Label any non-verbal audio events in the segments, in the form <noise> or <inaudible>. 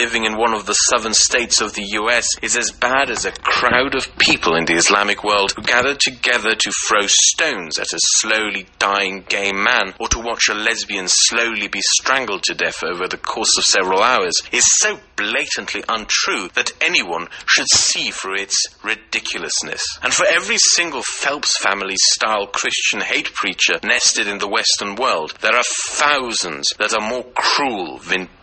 living in one of the southern states of the US is as bad as a crowd of people in the Islamic world who gather together to throw stones at a slowly dying gay man or to watch a lesbian slowly be strangled to death over the course of several hours is so blatantly untrue that anyone should see through its ridiculousness. And for every single Phelps family style Christian hate preacher nested in the Western world, there are thousands that are more cruel, vindictive,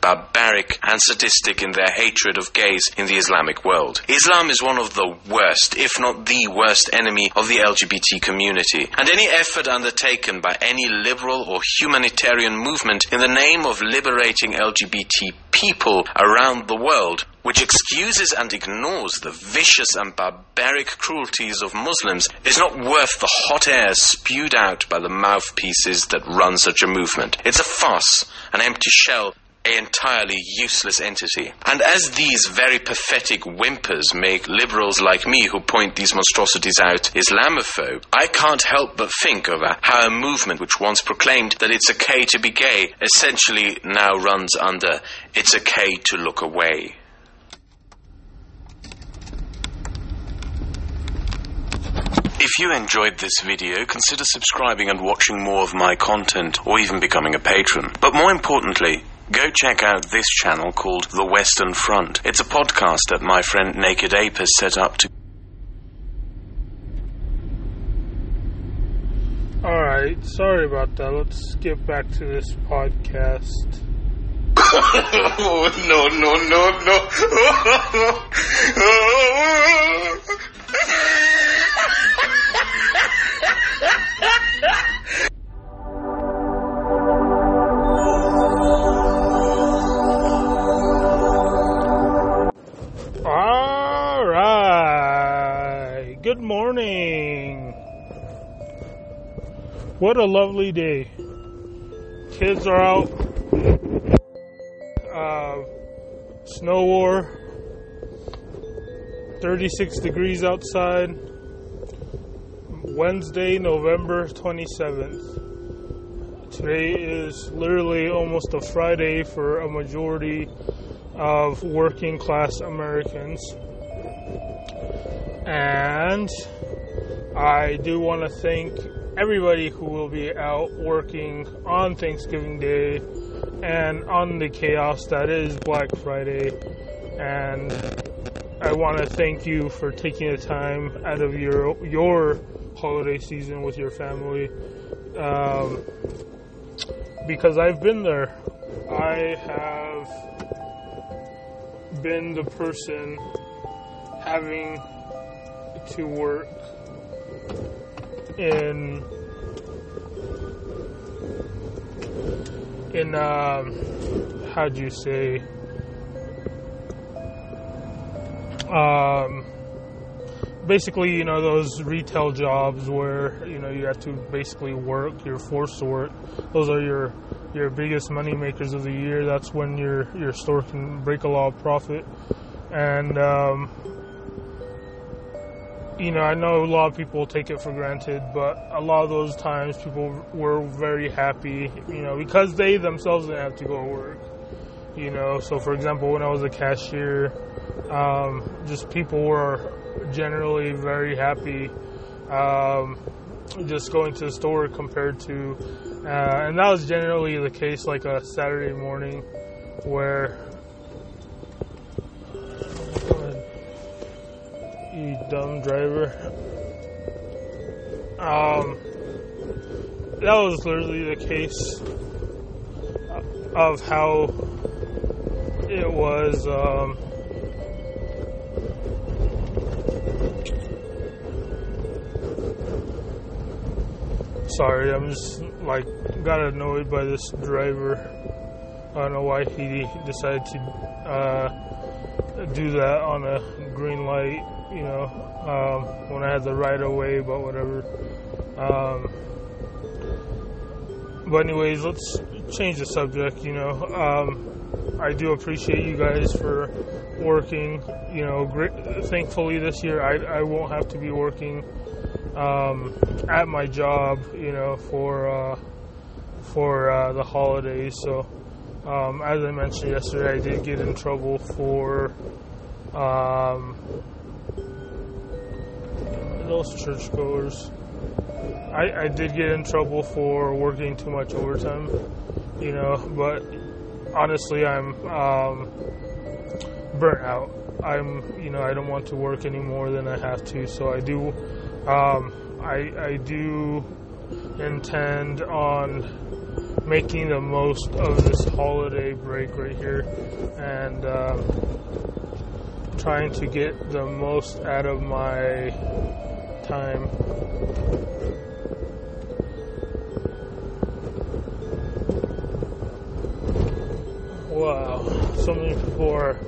barbaric, and sadistic in their hatred of gays in the Islamic world. Islam is one of the worst, if not the worst, enemy of the LGBT community, and any effort undertaken by any liberal or humanitarian movement in the name of liberating LGBT people around the world which excuses and ignores the vicious and barbaric cruelties of Muslims, is not worth the hot air spewed out by the mouthpieces that run such a movement. It's a farce, an empty shell, a entirely useless entity. And as these very pathetic whimpers make liberals like me who point these monstrosities out Islamophobe, I can't help but think of how a movement which once proclaimed that it's okay to be gay essentially now runs under it's okay to look away. If you enjoyed this video, consider subscribing and watching more of my content, or even becoming a patron. But more importantly, go check out this channel called The Western Front. It's a podcast that my friend Naked Ape has set up to. Alright, sorry about that. Let's get back to this podcast. oh, <laughs> no, no, no, <laughs> Alright, good morning. What a lovely day. Kids are out. Uh, snow war. 36 degrees outside. Wednesday, November 27th. Today is literally almost a Friday for a majority of working class Americans. And I do want to thank everybody who will be out working on Thanksgiving Day and on the chaos that is Black Friday. And I want to thank you for taking the time out of your your holiday season with your family. Um, because I've been there. I have been the person having to work in in um, how do you say um, basically, you know, those retail jobs where you know you have to basically work, you're forced to work. Those are your your biggest money makers of the year. That's when your your store can break a lot of profit. And um, you know, I know a lot of people take it for granted, but a lot of those times people were very happy, you know, because they themselves didn't have to go to work. You know, so for example, when I was a cashier, um, just people were generally very happy um, just going to the store compared to, uh, and that was generally the case like a Saturday morning where. You dumb driver. Um, that was literally the case of how it was. Um, sorry, I'm just like got annoyed by this driver. I don't know why he decided to uh, do that on a green light. You know, um, when I had the right of way, but whatever. Um, but anyways, let's change the subject. You know, um, I do appreciate you guys for working. You know, great, thankfully this year I, I won't have to be working um, at my job, you know, for uh, for uh, the holidays. So Um, as I mentioned yesterday, I did get in trouble for um, those churchgoers. I, I did get in trouble for working too much overtime, you know, but honestly, I'm um, burnt out. I'm, you know, I don't want to work any more than I have to, so I do, um, I, I do intend on making the most of this holiday break right here, and um, trying to get the most out of my time. Wow, so people are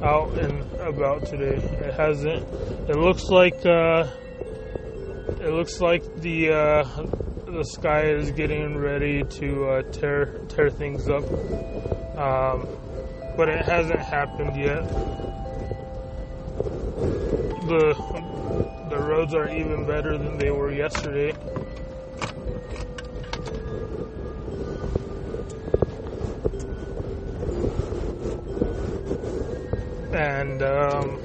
out and about today. It hasn't. It looks like. Uh, it looks like the uh, the sky is getting ready to uh, tear tear things up, um, but it hasn't happened yet. the The roads are even better than they were yesterday. And um,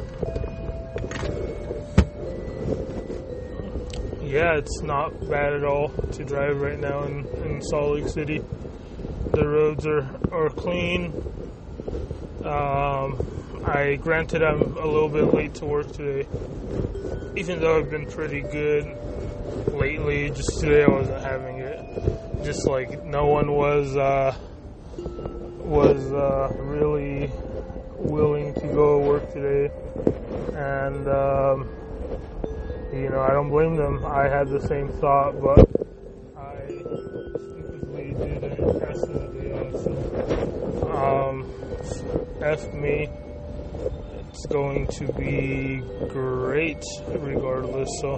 yeah, it's not bad at all to drive right now in, in Salt Lake City. The roads are, are clean. Um, I granted I'm a little bit late to work today, even though I've been pretty good lately. Just today I wasn't having it. Just like no one was uh, was uh, really and um, you know I don't blame them. I had the same thought, but I stupidly didn't pass the day on. Um, f me. It's going to be great regardless. So,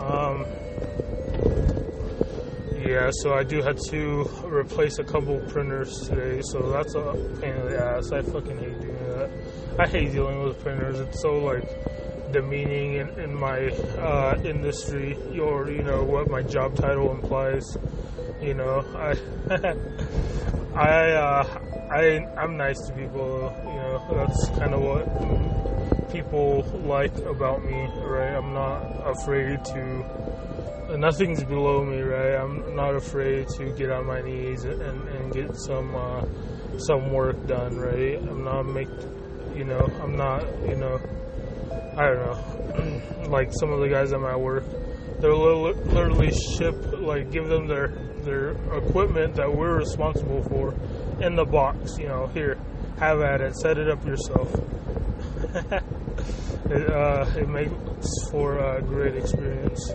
um, yeah, so I do have to replace a couple printers today, so that's a pain in the ass. I fucking hate. I hate dealing with printers. It's so like demeaning in, in my uh, industry, or you know what my job title implies. You know, I, <laughs> I, uh, I, I'm nice to people. You know, that's kind of what people like about me, right? I'm not afraid to nothing's below me, right? I'm not afraid to get on my knees and, and get some uh, some work done, right? I'm not make, you know, I'm not, you know, I don't know, <clears throat> like some of the guys at my work, they're literally ship like give them their their equipment that we're responsible for in the box, you know, here, have at it, set it up yourself. <laughs> it, uh, it makes for a great experience.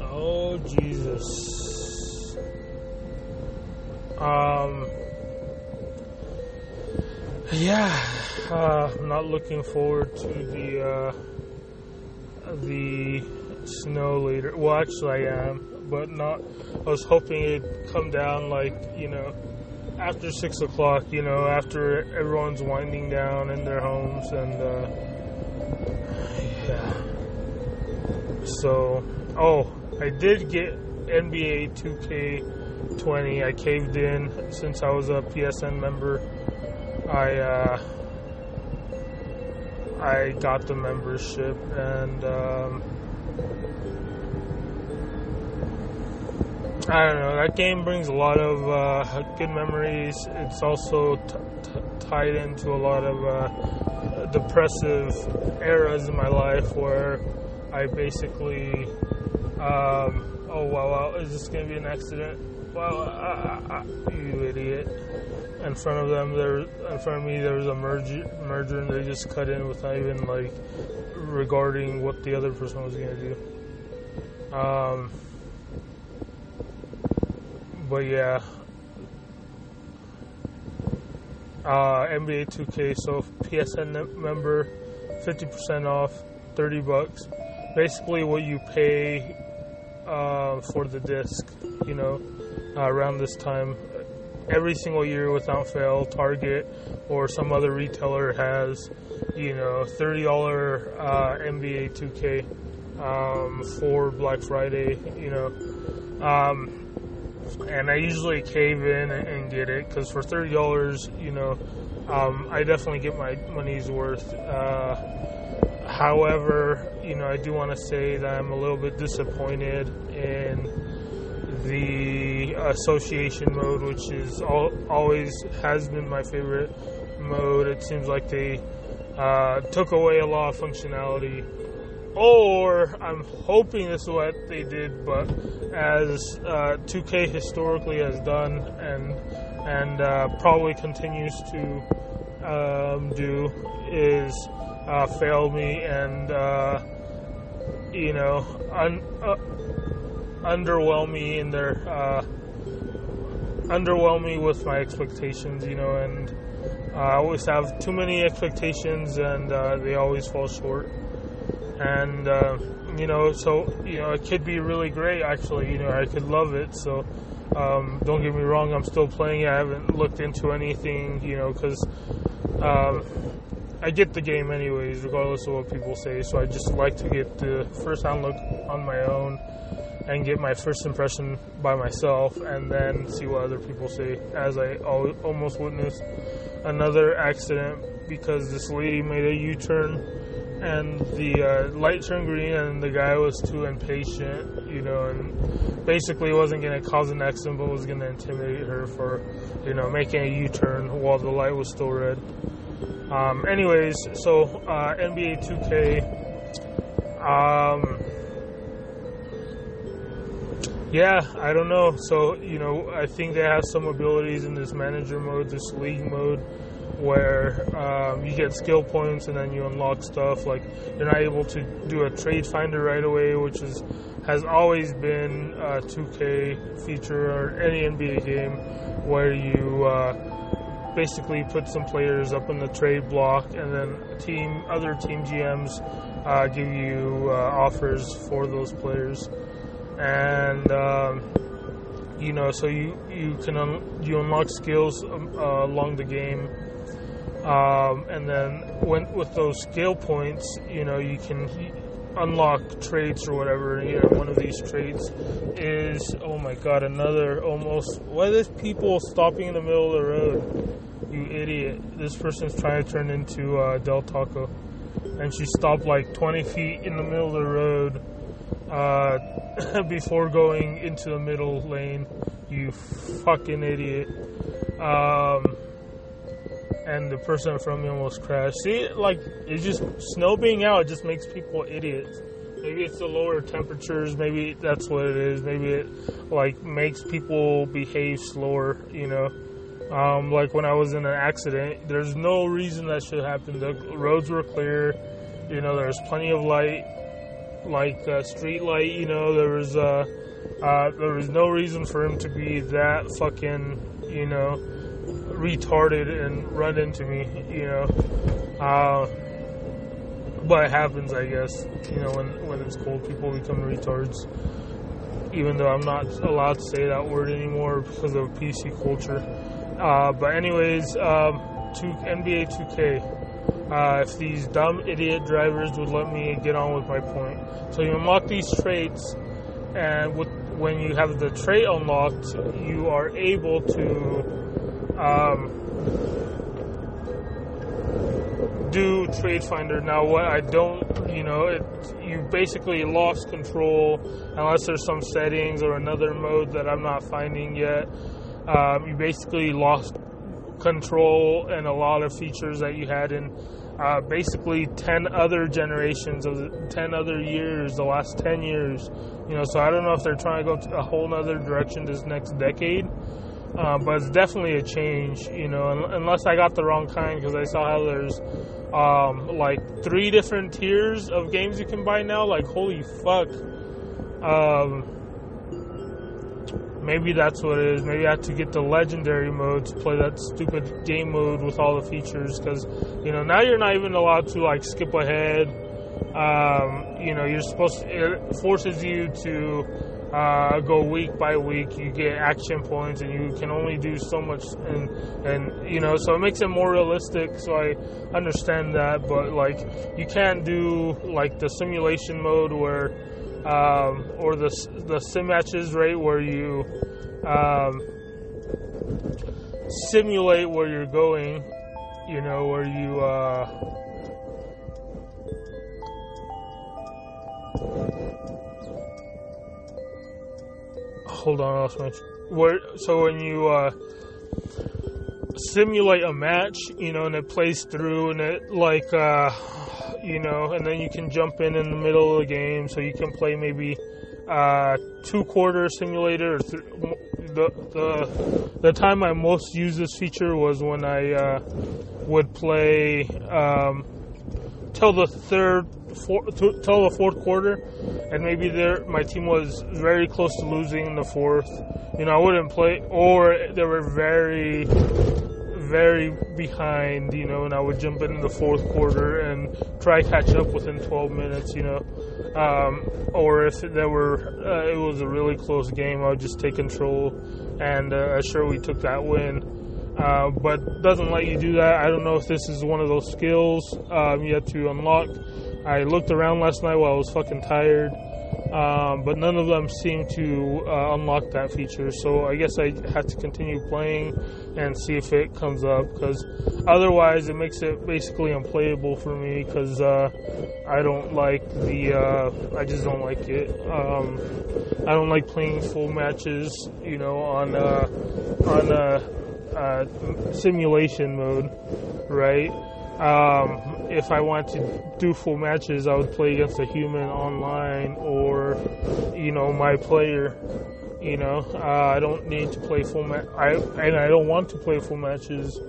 Oh Jesus. Um. Yeah, uh, I'm not looking forward to the uh, the snow later. Well, actually, I am, but not. I was hoping it'd come down like you know after six o'clock. You know, after everyone's winding down in their homes, and uh, yeah. So, oh, I did get NBA 2K20. I caved in since I was a PSN member. I uh, I got the membership and um, I don't know. That game brings a lot of uh, good memories. It's also t- t- tied into a lot of uh, depressive eras in my life where I basically, um, oh wow, wow, is this gonna be an accident? Well, you idiot! In front of them, there, in front of me, there was a merger, merger, and they just cut in without even like regarding what the other person was gonna do. Um, but yeah, uh, NBA 2K. So PSN member, 50% off, 30 bucks. Basically, what you pay uh, for the disc. You know, uh, around this time, every single year without fail, Target or some other retailer has, you know, $30 uh, NBA 2K um, for Black Friday, you know. Um, and I usually cave in and get it because for thirty dollars, you know, um, I definitely get my money's worth. Uh, however, you know, I do want to say that I'm a little bit disappointed in the association mode, which is all, always has been my favorite mode. It seems like they uh, took away a lot of functionality or I'm hoping this is what they did, but as uh, 2K historically has done and and uh, probably continues to um, do is uh, fail me and uh, you know un- uh, underwhelm me in their uh, underwhelm me with my expectations, you know, and I always have too many expectations and they always fall short and uh, you know, so you know, it could be really great. Actually, you know, I could love it. So um, don't get me wrong, I'm still playing. I haven't looked into anything, you know, because um, I get the game anyways, regardless of what people say. So I just like to get the first-hand look on my own and get my first impression by myself, and then see what other people say. As I almost witnessed another accident because this lady made a U-turn and the uh, light turned green, and the guy was too impatient, you know, and basically wasn't going to cause an accident, but was going to intimidate her for, you know, making a U turn while the light was still red. Um, anyways, so uh, NBA 2K. Um, yeah, I don't know. So, you know, I think they have some abilities in this manager mode, this league mode where um, you get skill points and then you unlock stuff. Like you're not able to do a trade finder right away, which is has always been a 2K feature or any NBA game where you uh, basically put some players up in the trade block and then team other team GMs uh, give you uh, offers for those players and. Um, you know, so you you can you unlock skills um, uh, along the game um, and then when, with those skill points, you know, you can unlock traits or whatever. You know, one of these traits is, oh my god, another almost. Why are people stopping in the middle of the road? You idiot. This person's trying to turn into uh, Del Taco. And she stopped like 20 feet in the middle of the road uh, <coughs> before going into the middle lane. You fucking idiot. Um, and the person in front of me almost crashed. See, like it's just snow being out just makes people idiots. Maybe it's the lower temperatures. Maybe that's what it is. Maybe it like makes people behave slower. You know, um, like when I was in an accident, there's no reason that should happen. The roads were clear. You know, there was plenty of light, like uh, street light. You know, there was uh, uh, there was no reason for him to be that fucking. You know retarded and run into me, you know. Uh, but it happens, I guess. You know, when when it's cold, people become retards. Even though I'm not allowed to say that word anymore because of PC culture. Uh, but anyways, um, to NBA 2K. Uh, if these dumb idiot drivers would let me get on with my point. So you unlock these traits, and with, when you have the trait unlocked, you are able to um, do Trade Finder. Now, what I don't, you know, it, you basically lost control unless there's some settings or another mode that I'm not finding yet. Um, you basically lost control and a lot of features that you had in uh, basically 10 other generations of 10 other years, the last 10 years. You know, so I don't know if they're trying to go a whole other direction this next decade uh, but it's definitely a change, you know, unless I got the wrong kind because I saw how there's um, like three different tiers of games you can buy now. Like, holy fuck. Um, maybe that's what it is. Maybe I have to get the legendary mode to play that stupid game mode with all the features because, you know, now you're not even allowed to like skip ahead. Um, you know, you're supposed to, it forces you to uh, go week by week. You get action points, and you can only do so much, and and you know, so it makes it more realistic. So I understand that, but like you can't do like the simulation mode where, um, or the the sim matches, right, where you um, simulate where you're going. You know, where you. Uh, hold on, I. Where so when you uh, simulate a match, you know, and it plays through, and it like, uh, you know, and then you can jump in in the middle of the game, so you can play maybe uh, two quarter simulator. Or th- the the the time I most used this feature was when I uh, would play um, till the third four, till the fourth quarter, and maybe there my team was very close to losing in the fourth. You know, I wouldn't play, or they were very, very behind. You know, and I would jump in in the fourth quarter and try catch up within 12 minutes. You know, um, or if there were, uh, it was a really close game, I would just take control, and uh, sure we took that win. Uh, but doesn't let you do that. I don't know if this is one of those skills um, you have to unlock. I looked around last night while I was fucking tired, um, but none of them seem to uh, unlock that feature. So I guess I have to continue playing and see if it comes up because otherwise it makes it basically unplayable for me because uh, I don't like the uh, I just don't like it. Um, I don't like playing full matches, you know, on uh, on uh, uh, simulation mode, right? Um, if I want to do full matches, I would play against a human online or, you know, my player. You know, uh, I don't need to play full match. I and I don't want to play full matches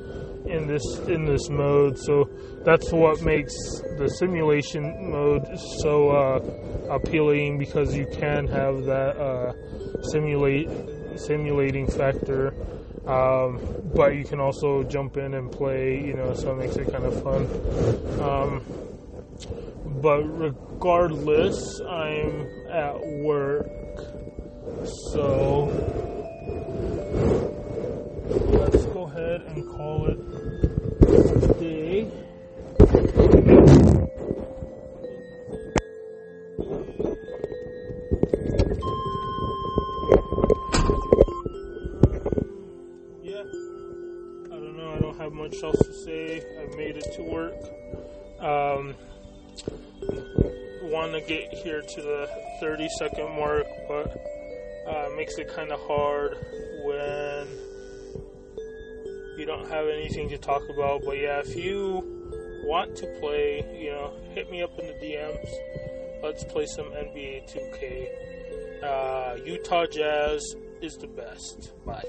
in this in this mode. So that's what makes the simulation mode so uh, appealing because you can have that uh, simulate simulating factor um, but you can also jump in and play, you know, so it makes it kind of fun. Um, but regardless, I'm at work, so let's go ahead and call it day. Much else to say. I made it to work. Um, want to get here to the 30 second mark, but uh, makes it kind of hard when you don't have anything to talk about. But yeah, if you want to play, you know, hit me up in the DMs. Let's play some NBA 2K. Uh, Utah Jazz is the best. Bye.